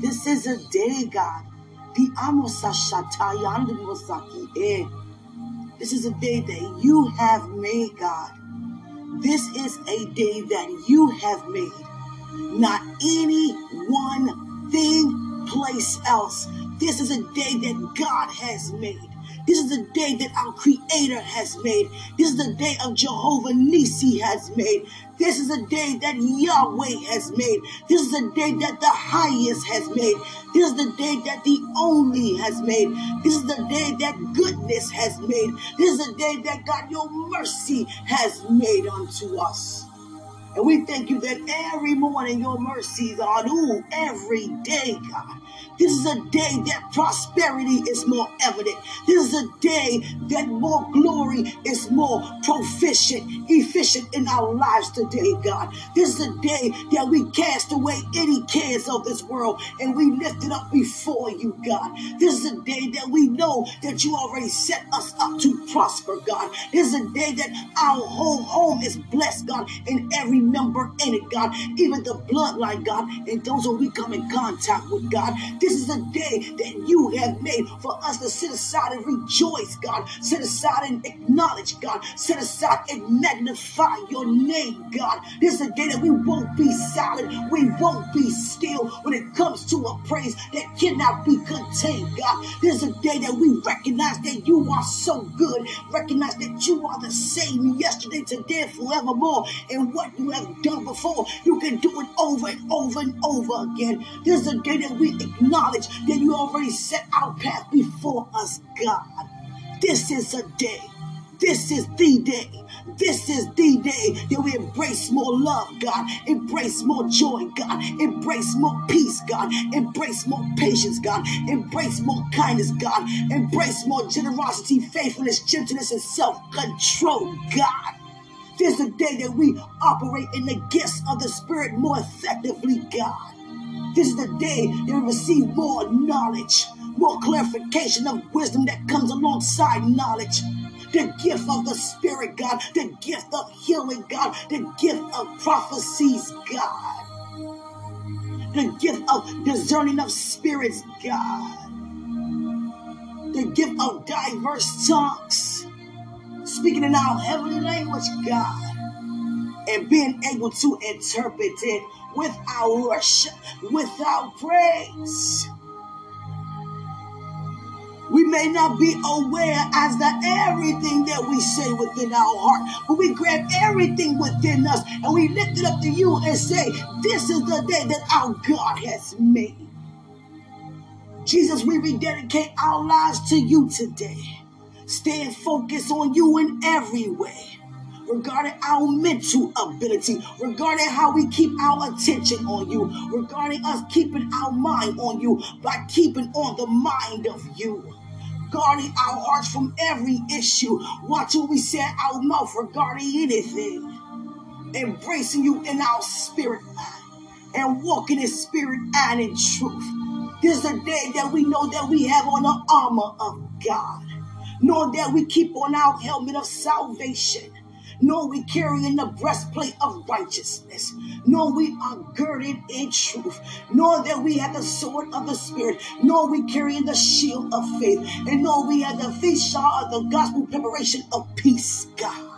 This is a day, God. Eh. This is a day that you have made, God. This is a day that you have made. Not any one thing, place else. This is a day that God has made. This is the day that our Creator has made. This is the day of Jehovah Nissi has made. This is a day that Yahweh has made. This is the day that the highest has made. This is the day that the only has made. This is the day that goodness has made. This is the day that God, your mercy has made unto us. And we thank you that every morning your mercies are new every day, God. This is a day that prosperity is more evident. This is a day that more glory is more proficient, efficient in our lives today, God. This is a day that we cast away any cares of this world and we lift it up before you, God. This is a day that we know that you already set us up to prosper, God. This is a day that our whole home is blessed, God, in every member in it, God, even the bloodline, God, and those who we come in contact with, God. This is a day that you have made for us to sit aside and rejoice, God. Sit aside and acknowledge, God. Sit aside and magnify your name, God. This is a day that we won't be silent. We won't be still when it comes to a praise that cannot be contained, God. This is a day that we recognize that you are so good. Recognize that you are the same yesterday, today, forevermore. And what you have done before, you can do it over and over and over again. This is a day that we acknowledge that you already set our path before us, God. This is a day. This is the day. This is the day that we embrace more love, God. Embrace more joy, God. Embrace more peace, God. Embrace more patience, God. Embrace more kindness, God. Embrace more generosity, faithfulness, gentleness, and self control, God. This is the day that we operate in the gifts of the Spirit more effectively, God. This is the day that we receive more knowledge, more clarification of wisdom that comes alongside knowledge. The gift of the Spirit, God, the gift of healing, God, the gift of prophecies, God, the gift of discerning of spirits, God, the gift of diverse tongues, speaking in our heavenly language, God and being able to interpret it with our worship, with our praise. We may not be aware as to everything that we say within our heart, but we grab everything within us and we lift it up to you and say, This is the day that our God has made. Jesus, we rededicate our lives to you today. Staying focused on you in every way regarding our mental ability, regarding how we keep our attention on you, regarding us keeping our mind on you by keeping on the mind of you. Guarding our hearts from every issue. Watch what we say our mouth regarding anything. Embracing you in our spirit and walking in spirit and in truth. This is a day that we know that we have on the armor of God. Knowing that we keep on our helmet of salvation nor we carry in the breastplate of righteousness, nor we are girded in truth, nor that we have the sword of the Spirit, nor we carry in the shield of faith, and nor we have the feet of the gospel preparation of peace, God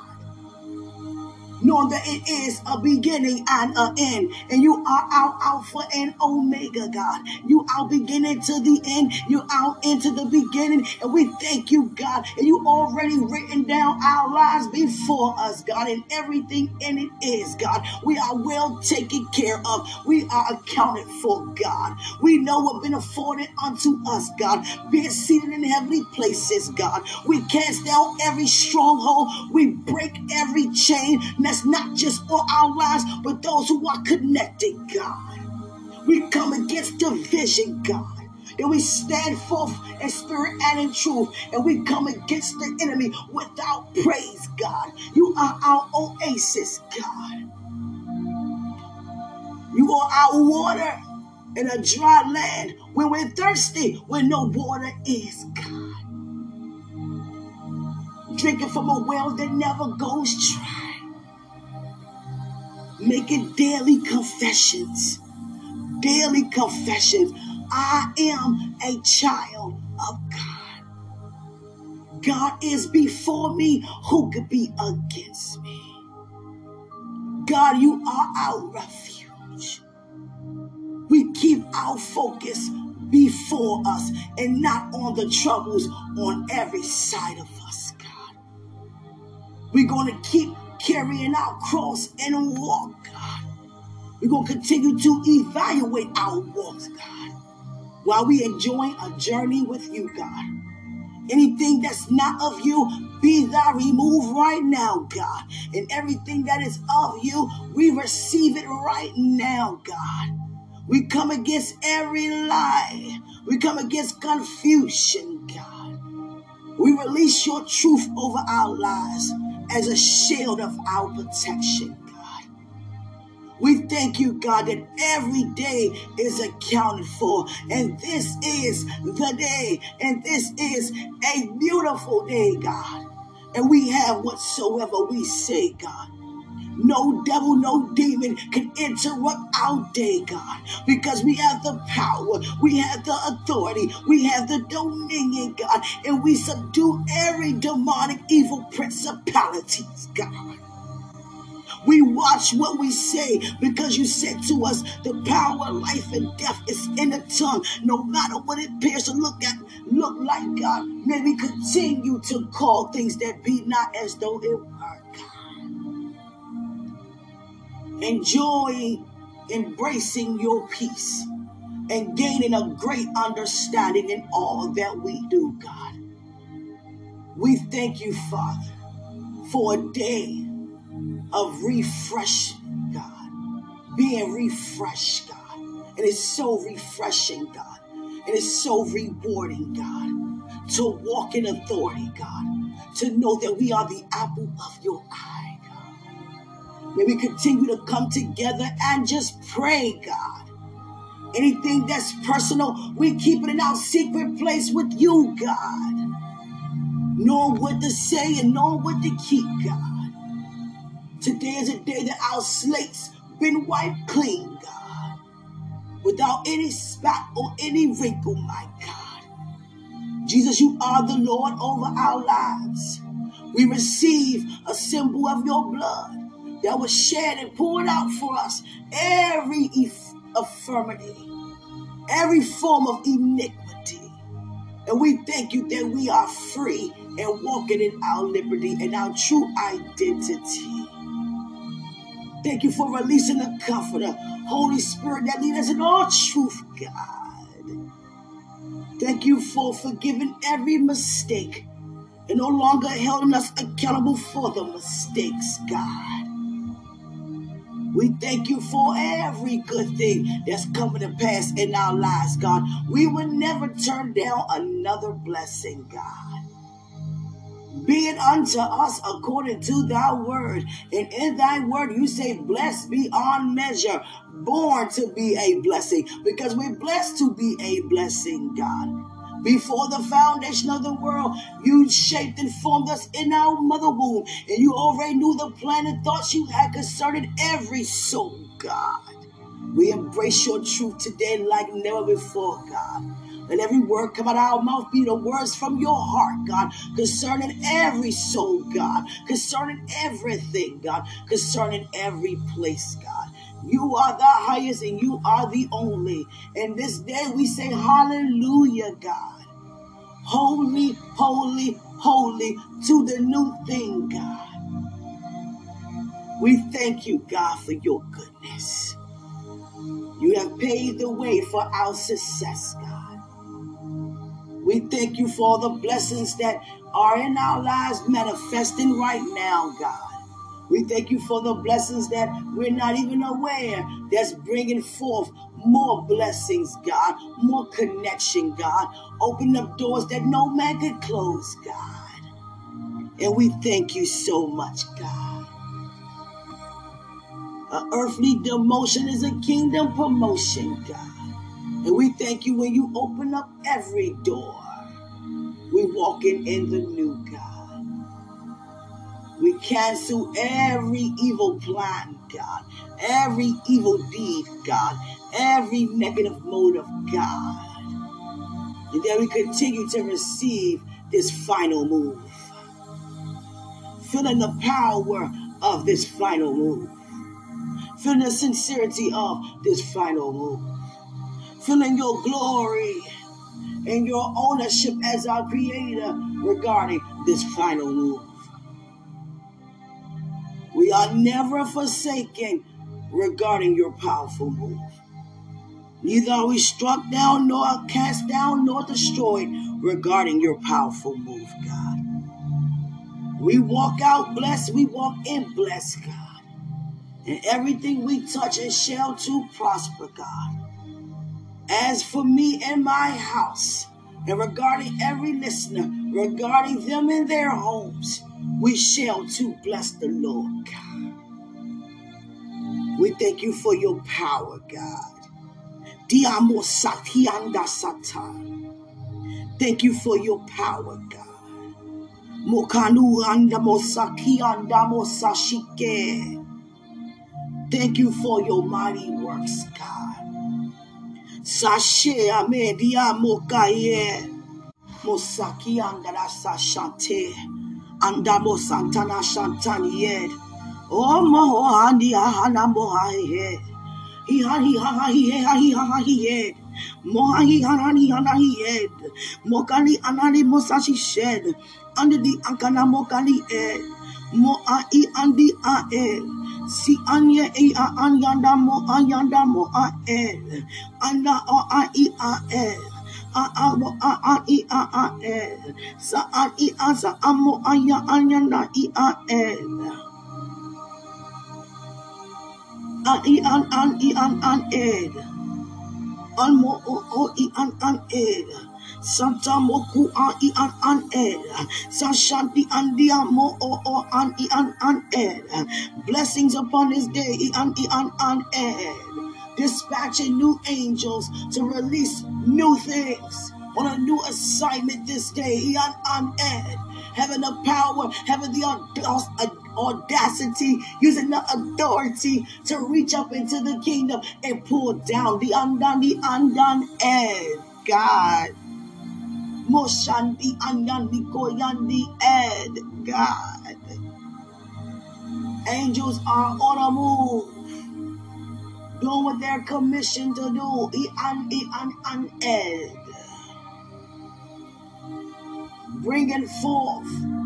knowing that it is a beginning and an end. And you are our Alpha and Omega, God. You are beginning to the end. You are into the beginning. And we thank you, God. And you already written down our lives before us, God, and everything in it is, God. We are well taken care of. We are accounted for, God. We know what been afforded unto us, God. Being seated in heavenly places, God. We cast down every stronghold. We break every chain not just for our lives, but those who are connected, God. We come against division, God. That we stand forth in spirit and in truth. And we come against the enemy without praise, God. You are our oasis, God. You are our water in a dry land when we're thirsty, where no water is, God. Drinking from a well that never goes dry. Making daily confessions. Daily confessions. I am a child of God. God is before me. Who could be against me? God, you are our refuge. We keep our focus before us and not on the troubles on every side of us, God. We're going to keep carrying our cross and walk, God. We're going to continue to evaluate our walks, God, while we enjoy a journey with you, God. Anything that's not of you, be thou removed right now, God. And everything that is of you, we receive it right now, God. We come against every lie. We come against confusion, God. We release your truth over our lives as a shield of our protection, God. We thank you, God, that every day is accounted for. And this is the day. And this is a beautiful day, God. And we have whatsoever we say, God. No devil, no demon can interrupt our day, God, because we have the power, we have the authority, we have the dominion, God, and we subdue every demonic evil principalities, God. We watch what we say because you said to us the power, life, and death is in the tongue. No matter what it appears to look at, look like God. May we continue to call things that be not as though it were. Enjoy embracing your peace and gaining a great understanding in all that we do, God. We thank you, Father, for a day of refreshing, God. Being refreshed, God. And it's so refreshing, God. And it's so rewarding, God, to walk in authority, God. To know that we are the apple of your eye. May we continue to come together and just pray, God. Anything that's personal, we keep it in our secret place with you, God. Knowing what to say and knowing what to keep, God. Today is a day that our slates been wiped clean, God, without any spot or any wrinkle, my God. Jesus, you are the Lord over our lives. We receive a symbol of your blood that was shed and poured out for us every affirmity, every form of iniquity. And we thank you that we are free and walking in our liberty and our true identity. Thank you for releasing the comforter, Holy Spirit, that leads us in all truth, God. Thank you for forgiving every mistake and no longer holding us accountable for the mistakes, God. We thank you for every good thing that's coming to pass in our lives, God. We will never turn down another blessing, God be it unto us according to thy word. And in thy word, you say, blessed beyond measure, born to be a blessing, because we're blessed to be a blessing, God. Before the foundation of the world, you shaped and formed us in our mother womb, and you already knew the plan and thoughts you had concerning every soul, God. We embrace your truth today like never before, God. Let every word come out of our mouth be the words from your heart, God, concerning every soul, God, concerning everything, God, concerning every place, God. You are the highest and you are the only. And this day we say, Hallelujah, God. Holy, holy, holy to the new thing, God. We thank you, God, for your goodness. You have paved the way for our success, God. We thank you for the blessings that are in our lives manifesting right now, God. We thank you for the blessings that we're not even aware that's bringing forth more blessings, God, more connection, God. Open up doors that no man could close, God. And we thank you so much, God. An earthly demotion is a kingdom promotion, God. And we thank you when you open up every door. We walking in the new God. We cancel every evil plan, God, every evil deed, God, every negative mode of God. And that we continue to receive this final move. Feeling the power of this final move. Feeling the sincerity of this final move. Feeling your glory and your ownership as our creator regarding this final move. We are never forsaken regarding your powerful move. Neither are we struck down, nor cast down, nor destroyed regarding your powerful move, God. We walk out blessed, we walk in blessed, God. And everything we touch it shall to prosper, God. As for me and my house, and regarding every listener, regarding them in their homes, we shall too bless the Lord, God. We thank you for your power, God. Diamo satianda sata. Thank you for your power, God. Mokanu anda mosaki anda mosashike. Thank you for your mighty works, God. Sashe ame dia mokaye. Mosaki anda rasa shante. Anda mosantana shantanied. Oh moho andi ahana mohahe he. He ha he ha ha he he ha he he. He ha ha he ha ha he he. Mokani anani mosashi shed. Under the ankana mokani ed. Mo a i andi a ed. Si anya e a anyanda mo anyanda mo a ed. Anda o a i a ed. A a mo a a i a a ed. Sa a i a sa amo anya anyanda i a ed. An an an an ed. An mo o o i an an ed. Santa moku an i an an ed. Sa shanti an dia mo o o an i an an ed. Blessings upon this day i an i an an ed. Dispatching new angels to release new things. On a new assignment this day i an an ed. Having the power having the audacity audacity, using the authority to reach up into the kingdom and pull down the undone, the undone ed. God. Moshandi anyandi koyandi ed. God. Angels are on a move. Doing what they're commissioned to do. Ian, ian, an ed. Bringing forth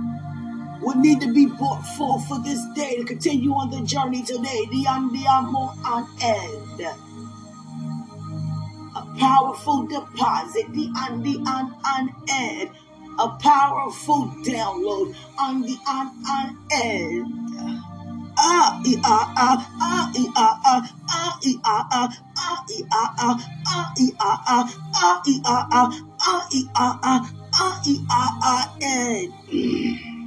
would need to be brought forth for this day to continue on the journey today. The Andiamo an end. A powerful deposit. The Andi an an end. A powerful download on the an an end. Ah, e ah ah ah e ah ah ah e ah ah ah e ah ah ah e ah ah ah e ah ah ah e ah ah ah e ah ah end.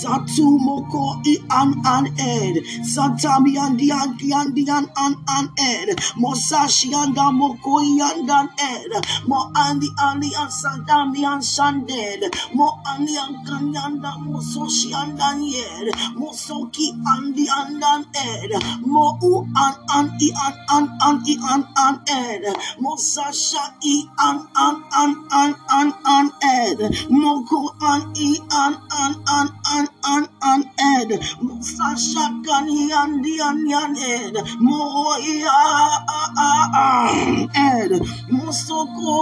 Satu moko i an an ed. Satami an di an di an di an an an ed. Mosashi anda moko i an dan ed. Mo andi andi an santami an sanded. Mo andi an kanyanda mososhi an dan yed. Mosoki andi an dan ed. Mo u an an i an an an i an an ed. Mosasha i an an an an an an ed. Moko an i an an an an an an an ed sasha kan yan dian yan ed mo ya a a a ed mo so ko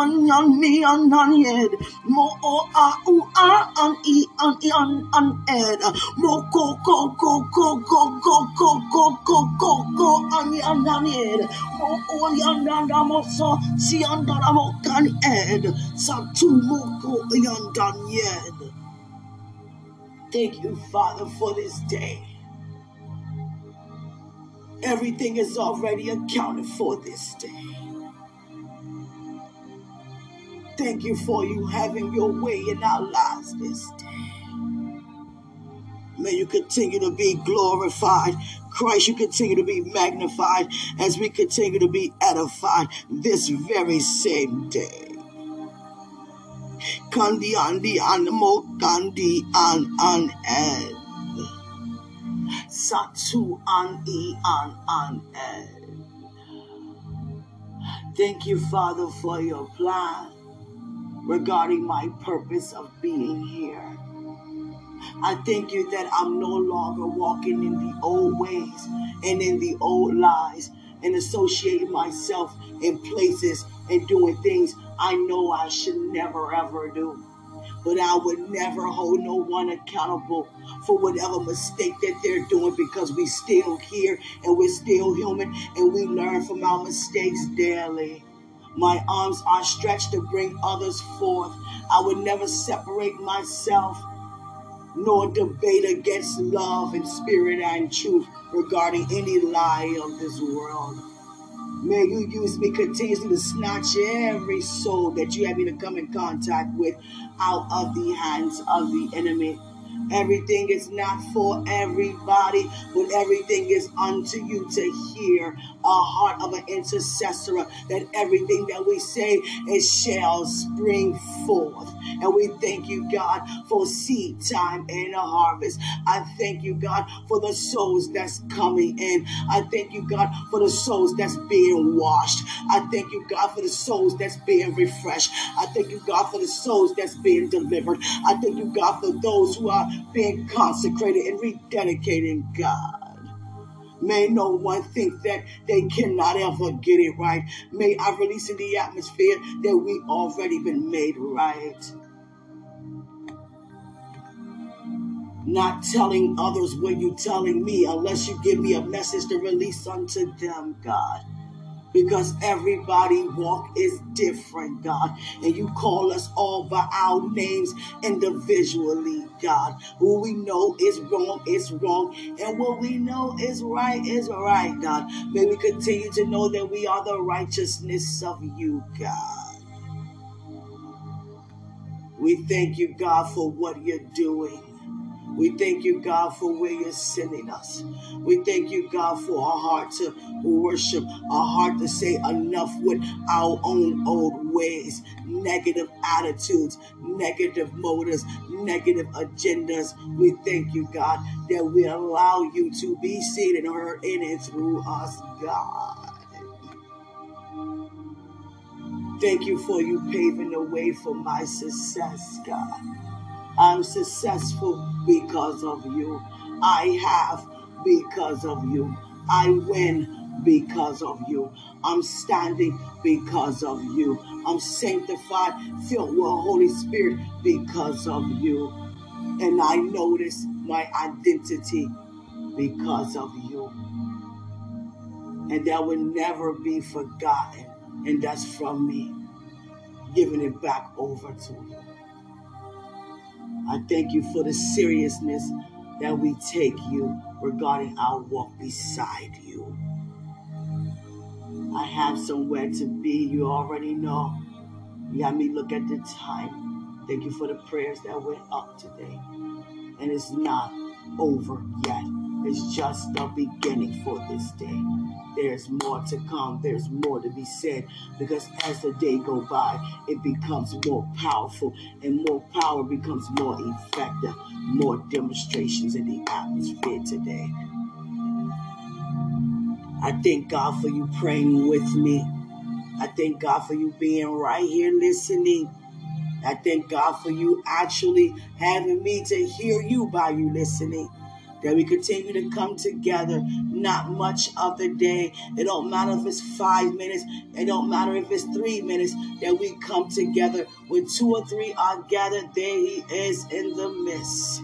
an yan mi an an ed mo o a u a an i an i an an ed mo ko ko ko ko ko ko ko ko ko ko ko an yan an ed mo o yan dan da mo so si an da mo kan ed sa tu mo ko yan dan yed Thank you, Father, for this day. Everything is already accounted for this day. Thank you for you having your way in our lives this day. May you continue to be glorified. Christ, you continue to be magnified as we continue to be edified this very same day. Kandi andi anmo kandi an an ed. Satu an e an an eh. eh. Thank you, Father, for your plan regarding my purpose of being here. I thank you that I'm no longer walking in the old ways and in the old lies and associating myself in places and doing things I know I should never ever do. But I would never hold no one accountable for whatever mistake that they're doing because we still here and we're still human and we learn from our mistakes daily. My arms are stretched to bring others forth. I would never separate myself nor debate against love and spirit and truth regarding any lie of this world. May you use me continuously to snatch every soul that you have me to come in contact with out of the hands of the enemy. Everything is not for everybody, but everything is unto you to hear a heart of an intercessor that everything that we say it shall spring forth. And we thank you, God, for seed time and a harvest. I thank you, God, for the souls that's coming in. I thank you, God, for the souls that's being washed. I thank you, God, for the souls that's being refreshed. I thank you, God, for the souls that's being delivered. I thank you, God, for those who are being consecrated and rededicating God. May no one think that they cannot ever get it right. May I release in the atmosphere that we already been made right. Not telling others what you're telling me unless you give me a message to release unto them, God because everybody walk is different, God. And you call us all by our names individually, God. Who we know is wrong is wrong, and what we know is right is right, God. May we continue to know that we are the righteousness of you, God. We thank you, God, for what you're doing. We thank you, God, for where you're sending us. We thank you, God, for our heart to worship, our heart to say enough with our own old ways, negative attitudes, negative motives, negative agendas. We thank you, God, that we allow you to be seen and heard in and through us, God. Thank you for you paving the way for my success, God. I'm successful because of you. I have because of you. I win because of you. I'm standing because of you. I'm sanctified, filled with Holy Spirit because of you. And I notice my identity because of you. And that will never be forgotten. And that's from me, giving it back over to you. I thank you for the seriousness that we take you regarding our walk beside you. I have somewhere to be. You already know. You have me look at the time. Thank you for the prayers that went up today. And it's not over yet. It's just the beginning for this day. There's more to come. There's more to be said because as the day go by, it becomes more powerful and more power becomes more effective. More demonstrations in the atmosphere today. I thank God for you praying with me. I thank God for you being right here listening. I thank God for you actually having me to hear you by you listening that we continue to come together, not much of the day. It don't matter if it's five minutes, it don't matter if it's three minutes, that we come together. When two or three are gathered, there he is in the midst.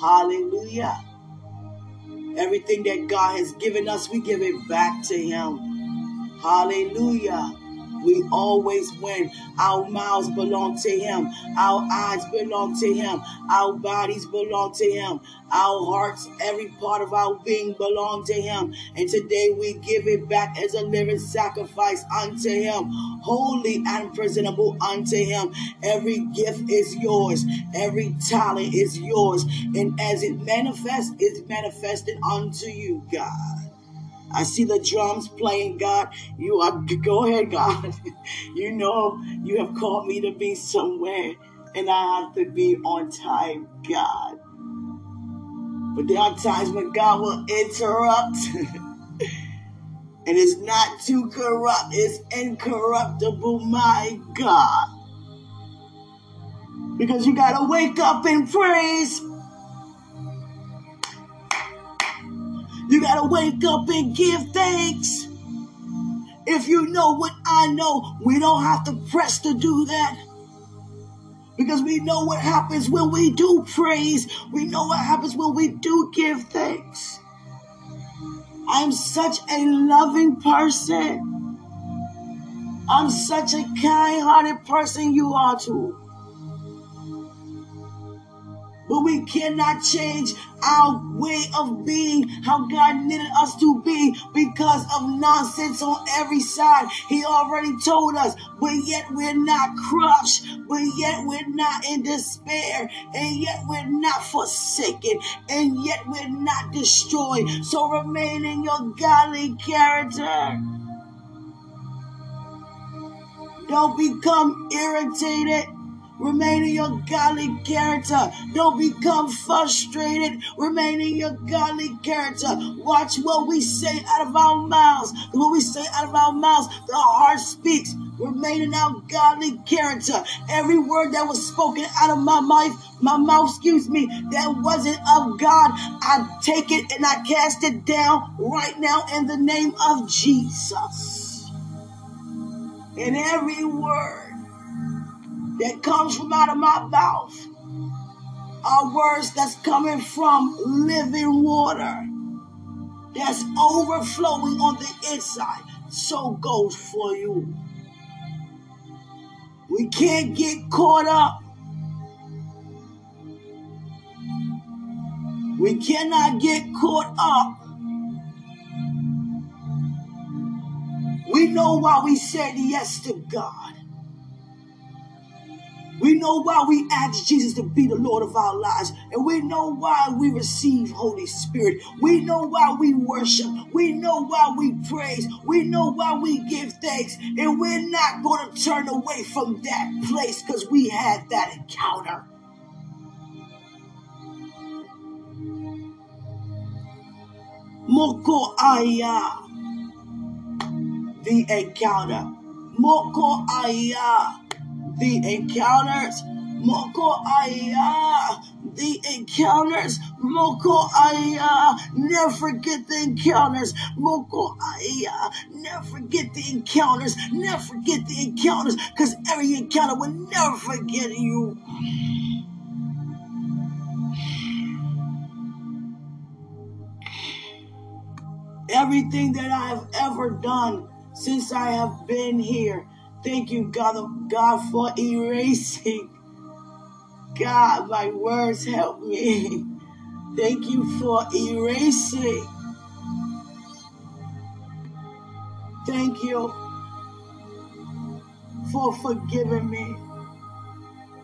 Hallelujah. Everything that God has given us, we give it back to him. Hallelujah. We always win. Our mouths belong to Him. Our eyes belong to Him. Our bodies belong to Him. Our hearts, every part of our being belong to Him. And today we give it back as a living sacrifice unto Him, holy and presentable unto Him. Every gift is yours. Every talent is yours. And as it manifests, it's manifested unto you, God. I see the drums playing, God. You are, go ahead, God. you know you have called me to be somewhere, and I have to be on time, God. But there are times when God will interrupt. and it's not too corrupt, it's incorruptible, my God. Because you got to wake up and praise. You got to wake up and give thanks. If you know what I know, we don't have to press to do that. Because we know what happens when we do praise. We know what happens when we do give thanks. I'm such a loving person. I'm such a kind hearted person, you are too. But we cannot change our way of being, how God needed us to be, because of nonsense on every side. He already told us, but yet we're not crushed, but yet we're not in despair, and yet we're not forsaken, and yet we're not destroyed. So remain in your godly character. Don't become irritated Remain in your godly character. Don't become frustrated. Remain in your godly character. Watch what we say out of our mouths. What we say out of our mouths, the heart speaks. Remain in our godly character. Every word that was spoken out of my mouth, my mouth, excuse me, that wasn't of God, I take it and I cast it down right now in the name of Jesus. In every word that comes from out of my mouth are words that's coming from living water that's overflowing on the inside. So goes for you. We can't get caught up. We cannot get caught up. We know why we said yes to God. We know why we ask Jesus to be the Lord of our lives. And we know why we receive Holy Spirit. We know why we worship. We know why we praise. We know why we give thanks. And we're not going to turn away from that place because we had that encounter. Moko Aya. The encounter. Moko Aya the encounters. Moko Aya, the encounters. Moko Aya, never forget the encounters. Moko Aya, never forget the encounters. Never forget the encounters, because every encounter will never forget you. Everything that I have ever done since I have been here Thank you, God, oh God, for erasing. God, my words help me. Thank you for erasing. Thank you for forgiving me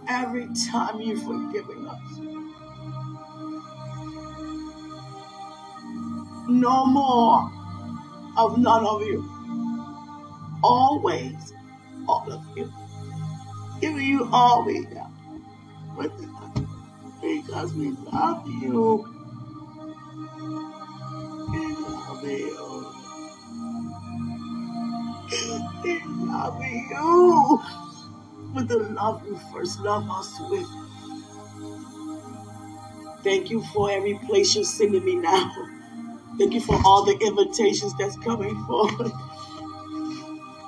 every time you're forgiving us. No more of none of you. Always all of you. Giving you all we got. Because we love you. We love you. We love you. With the love you first love us with. Thank you for every place you're sending me now. Thank you for all the invitations that's coming forward.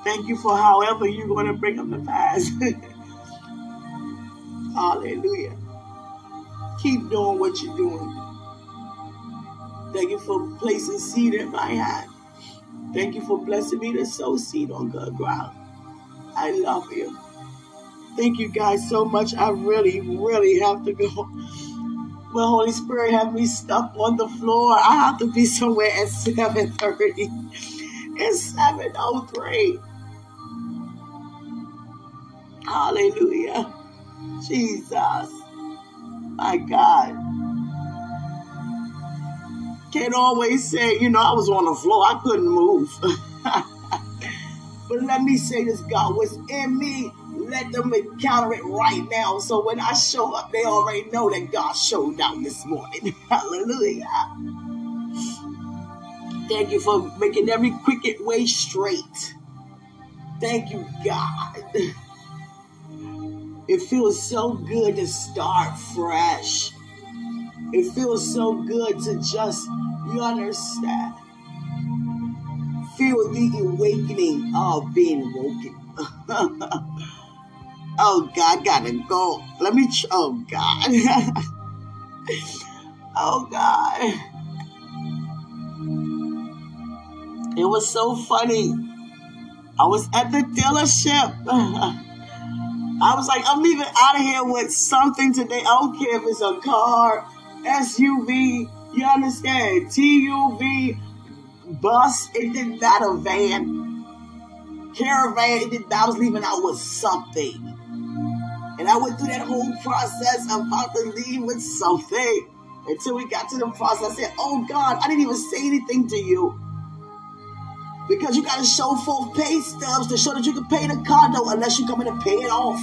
Thank you for however you're going to bring them to pass. Hallelujah. Keep doing what you're doing. Thank you for placing seed in my hand. Thank you for blessing me to sow seed on good ground. I love you. Thank you guys so much. I really, really have to go. Well, Holy Spirit have me stuck on the floor. I have to be somewhere at 7.30. It's 7.03. Hallelujah. Jesus. My God. Can't always say, you know, I was on the floor. I couldn't move. but let me say this, God, what's in me let them encounter it right now. So when I show up, they already know that God showed out this morning. Hallelujah. Thank you for making every crooked way straight. Thank you, God. It feels so good to start fresh. It feels so good to just, you understand, feel the awakening of being woken. oh, God, gotta go. Let me, ch- oh, God. oh, God. It was so funny. I was at the dealership. I was like, I'm leaving out of here with something today. I don't care if it's a car, SUV, you understand, TUV, bus, it didn't matter, van, caravan, it didn't I was leaving out with something. And I went through that whole process of about to leave with something until we got to the process. I said, Oh God, I didn't even say anything to you. Because you got to show full pay stubs to show that you can pay the condo unless you come in and pay it off.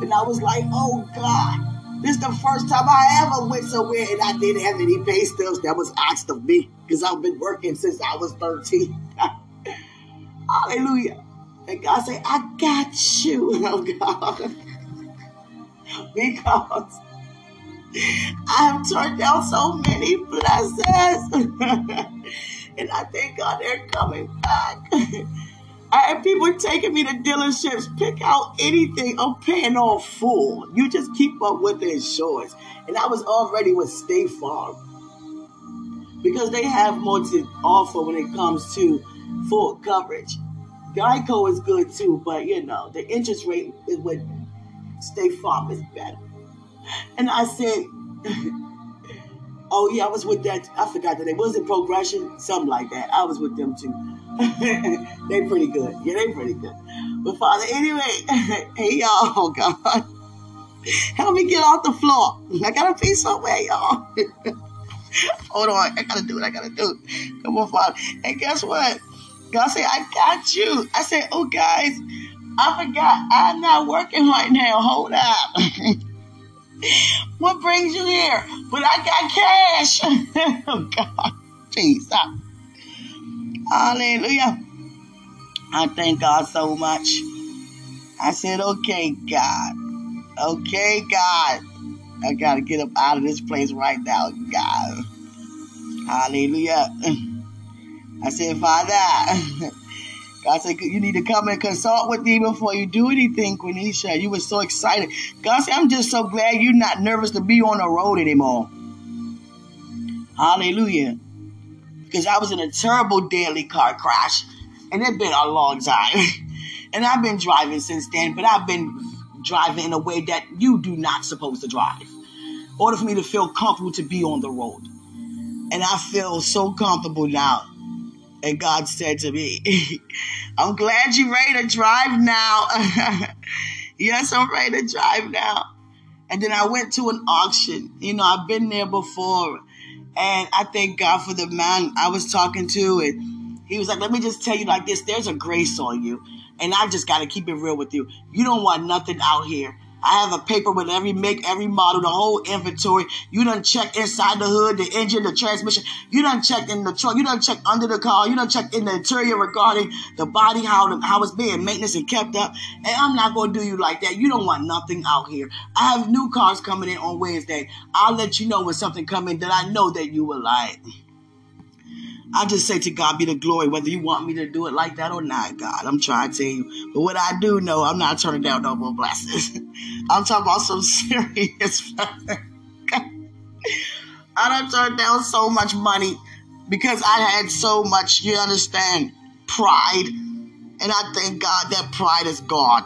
And I was like, oh God, this is the first time I ever went somewhere and I didn't have any pay stubs that was asked of me because I've been working since I was 13. Hallelujah. And God said, I got you, oh God. because I have turned down so many blessings. And I thank God they're coming back. I had people taking me to dealerships, pick out anything. I'm paying all full. You just keep up with the insurance. And I was already with State Farm because they have more to offer when it comes to full coverage. Geico is good too, but you know, the interest rate with State Farm is better. And I said, Oh yeah, I was with that. I forgot that name. Was it Progression? Something like that. I was with them too. they pretty good. Yeah, they pretty good. But Father, anyway, hey y'all, oh God, help me get off the floor. I gotta be somewhere, y'all. Hold on, I gotta do what I gotta do. Come on, Father. And guess what? God said, I got you. I said, oh guys, I forgot. I'm not working right now. Hold up. What brings you here? But I got cash. oh God, Jesus. Hallelujah. I thank God so much. I said, okay, God. Okay, God. I got to get up out of this place right now, God. Hallelujah. I said, Father, God said, you need to come and consult with me before you do anything, Quenisha. You were so excited. God said, I'm just so glad you're not nervous to be on the road anymore. Hallelujah. Because I was in a terrible daily car crash, and it's been a long time. and I've been driving since then, but I've been driving in a way that you do not supposed to drive. In order for me to feel comfortable to be on the road. And I feel so comfortable now and God said to me, I'm glad you're ready to drive now. yes, I'm ready to drive now. And then I went to an auction. You know, I've been there before. And I thank God for the man I was talking to. And he was like, let me just tell you like this there's a grace on you. And I just got to keep it real with you. You don't want nothing out here I have a paper with every make, every model, the whole inventory. You done check inside the hood, the engine, the transmission. You done checked in the truck. You done checked under the car. You done checked in the interior regarding the body, how the, how it's being maintenance and kept up. And I'm not gonna do you like that. You don't want nothing out here. I have new cars coming in on Wednesday. I'll let you know when something come in that I know that you will like. I just say to God be the glory, whether you want me to do it like that or not, God. I'm trying to tell you. But what I do know, I'm not turning down no more blessings. I'm talking about some serious I don't turn down so much money because I had so much, you understand, pride. And I thank God that pride is gone.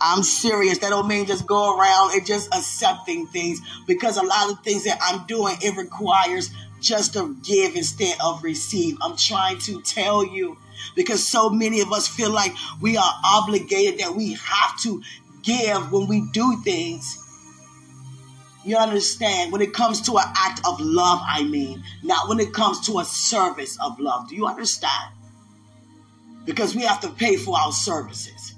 I'm serious. That don't mean just go around and just accepting things because a lot of things that I'm doing, it requires just to give instead of receive. I'm trying to tell you because so many of us feel like we are obligated that we have to give when we do things. You understand? When it comes to an act of love, I mean, not when it comes to a service of love. Do you understand? Because we have to pay for our services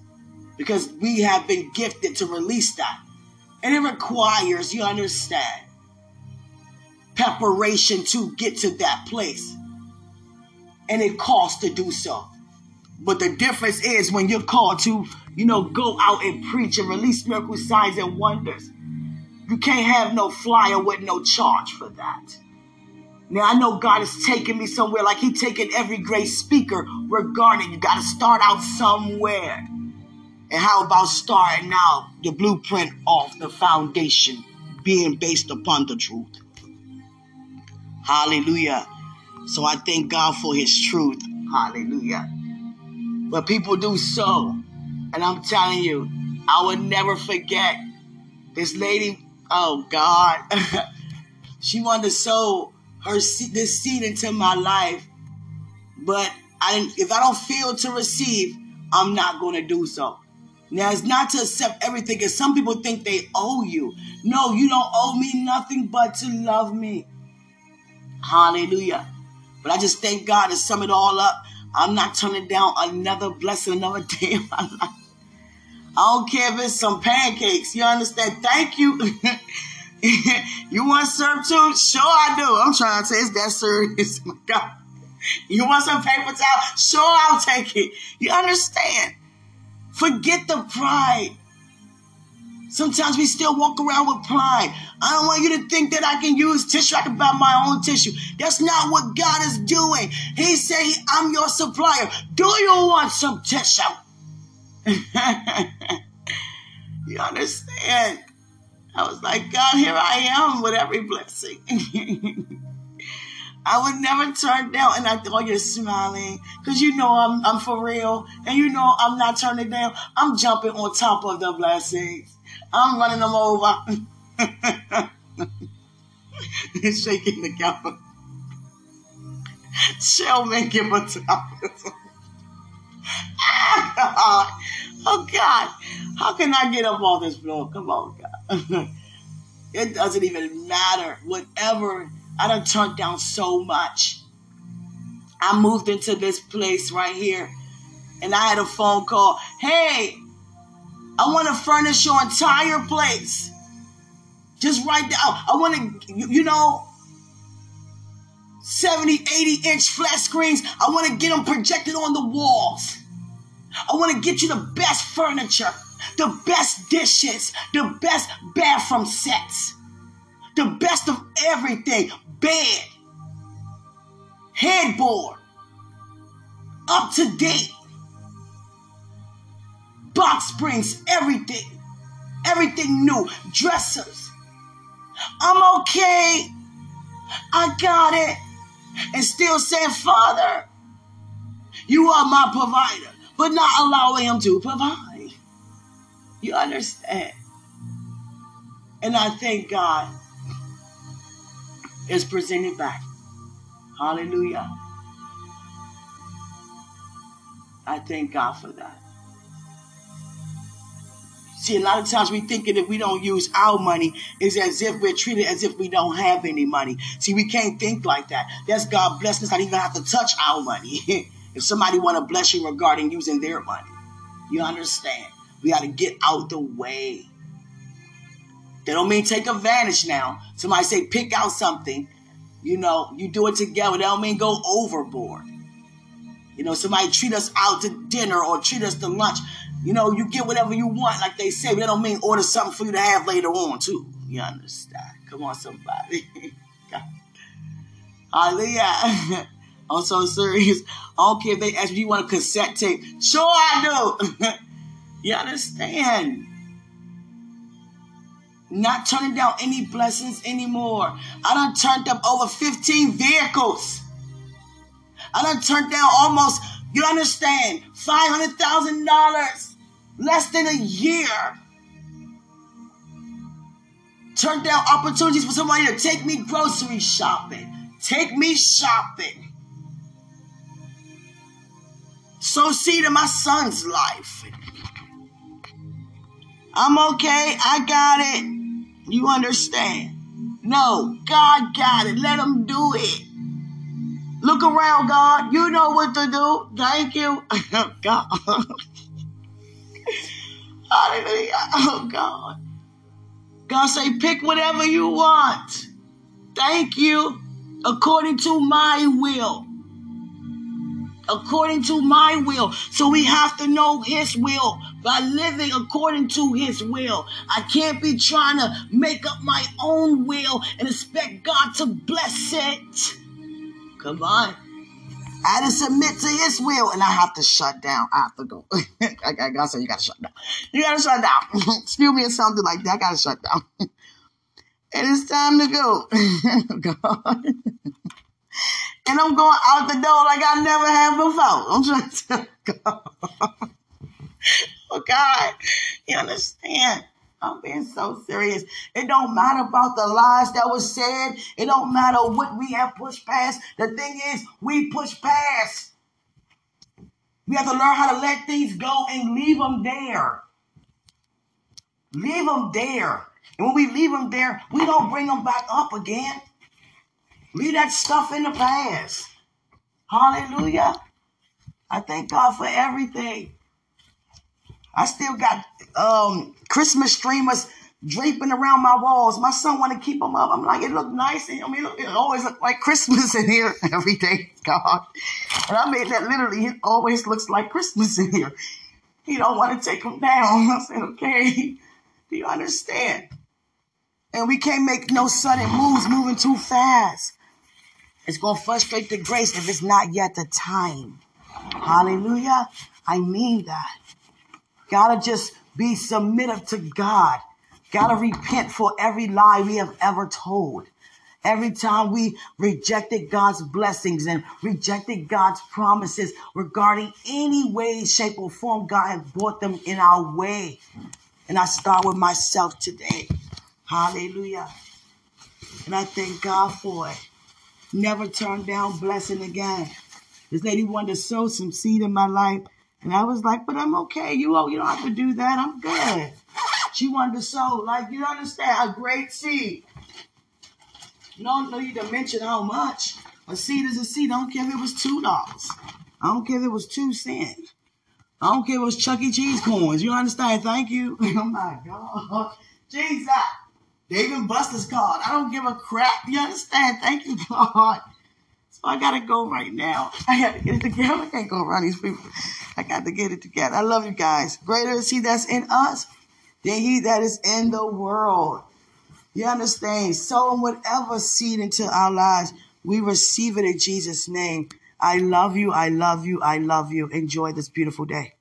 because we have been gifted to release that. And it requires, you understand, preparation to get to that place. And it costs to do so. But the difference is when you're called to, you know, go out and preach and release miracle signs and wonders. You can't have no flyer with no charge for that. Now I know God is taking me somewhere like He taking every great speaker regarding you got to start out somewhere. And how about starting out the blueprint off the foundation being based upon the truth? Hallelujah. So I thank God for his truth. Hallelujah. But people do so. And I'm telling you, I would never forget this lady. Oh God. she wanted to sow her this seed into my life. But I if I don't feel to receive, I'm not going to do so. Now, it's not to accept everything, because some people think they owe you. No, you don't owe me nothing but to love me. Hallelujah. But I just thank God to sum it all up. I'm not turning down another blessing, another day of my life. I don't care if it's some pancakes. You understand? Thank you. you want serve too? Sure I do. I'm trying to say it's that serious. My God. You want some paper towel? Sure I'll take it. You understand? Forget the pride. Sometimes we still walk around with pride. I don't want you to think that I can use tissue. I can buy my own tissue. That's not what God is doing. He said, I'm your supplier. Do you want some tissue? you understand? I was like, God, here I am with every blessing. I would never turn down. And I thought you're smiling because you know I'm, I'm for real. And you know I'm not turning down. I'm jumping on top of the blessings. I'm running them over. shaking the camera. Shall make him a top. oh God, how can I get up on this floor? Come on, God. it doesn't even matter. Whatever I done turned down so much. I moved into this place right here and I had a phone call. Hey, I want to furnish your entire place. Just right down. I want to, you know, 70, 80 inch flat screens. I want to get them projected on the walls. I want to get you the best furniture, the best dishes, the best bathroom sets, the best of everything bed, headboard, up to date, box springs, everything, everything new, dressers. I'm okay. I got it. And still saying, Father, you are my provider, but not allowing him to provide. You understand? And I thank God is presented back. Hallelujah. I thank God for that. See, a lot of times we think that if we don't use our money, it's as if we're treated as if we don't have any money. See, we can't think like that. That's God blessing us I don't even have to touch our money. if somebody want to bless you regarding using their money, you understand. We got to get out the way. They don't mean take advantage now. Somebody say pick out something. You know, you do it together. They don't mean go overboard. You know, somebody treat us out to dinner or treat us to lunch. You know, you get whatever you want, like they say, that don't mean order something for you to have later on, too. You understand? Come on, somebody. Hallelujah. I'm so serious. I don't care if they ask me, you want a cassette tape? Sure, I do. you understand? Not turning down any blessings anymore. I done turned up over 15 vehicles. I done turned down almost, you understand, $500,000 less than a year. Turned down opportunities for somebody to take me grocery shopping, take me shopping. So see to my son's life. I'm okay. I got it. You understand? No, God got it. Let him do it. Look around, God. You know what to do. Thank you. Oh, God. Hallelujah. Oh God. God say, pick whatever you want. Thank you. According to my will. According to my will. So we have to know his will by living according to his will. I can't be trying to make up my own will and expect God to bless it. Come on. I to submit to his will and I have to shut down. I have to go. I, gotta say, you gotta shut down. You gotta shut down. Excuse me or something like that. I gotta shut down. and it's time to go. God. and I'm going out the door like I never have before. I'm trying to God. oh God, you understand? I'm being so serious. It don't matter about the lies that was said. It don't matter what we have pushed past. The thing is, we push past. We have to learn how to let things go and leave them there. Leave them there. And when we leave them there, we don't bring them back up again. Leave that stuff in the past. Hallelujah. I thank God for everything. I still got um, Christmas streamers draping around my walls. My son want to keep them up. I'm like, it look nice. I mean, it always look like Christmas in here every day, God. And I made that literally. It always looks like Christmas in here. He don't want to take them down. I said, okay. Do you understand? And we can't make no sudden moves moving too fast. It's going to frustrate the grace if it's not yet the time. Hallelujah. I mean that. Gotta just be submissive to God. Gotta repent for every lie we have ever told. Every time we rejected God's blessings and rejected God's promises regarding any way, shape, or form God has brought them in our way. And I start with myself today. Hallelujah. And I thank God for it. Never turn down blessing again. This lady wanted to sow some seed in my life. And I was like, but I'm okay. You, oh, you don't have to do that. I'm good. She wanted to sow, like, you understand, a great seed. You don't need to mention how much. A seed is a seed. I don't care if it was $2. I don't care if it was 2 cents. I don't care if it was Chuck E. Cheese coins. You understand? Thank you. oh my God. Jesus. Dave & Buster's called. I don't give a crap. You understand? Thank you, God. So I gotta go right now. I gotta get it together. I can't go around these people. I got to get it together. I love you guys. Greater is he that's in us than he that is in the world. You understand? Sowing whatever seed into our lives, we receive it in Jesus' name. I love you. I love you. I love you. Enjoy this beautiful day.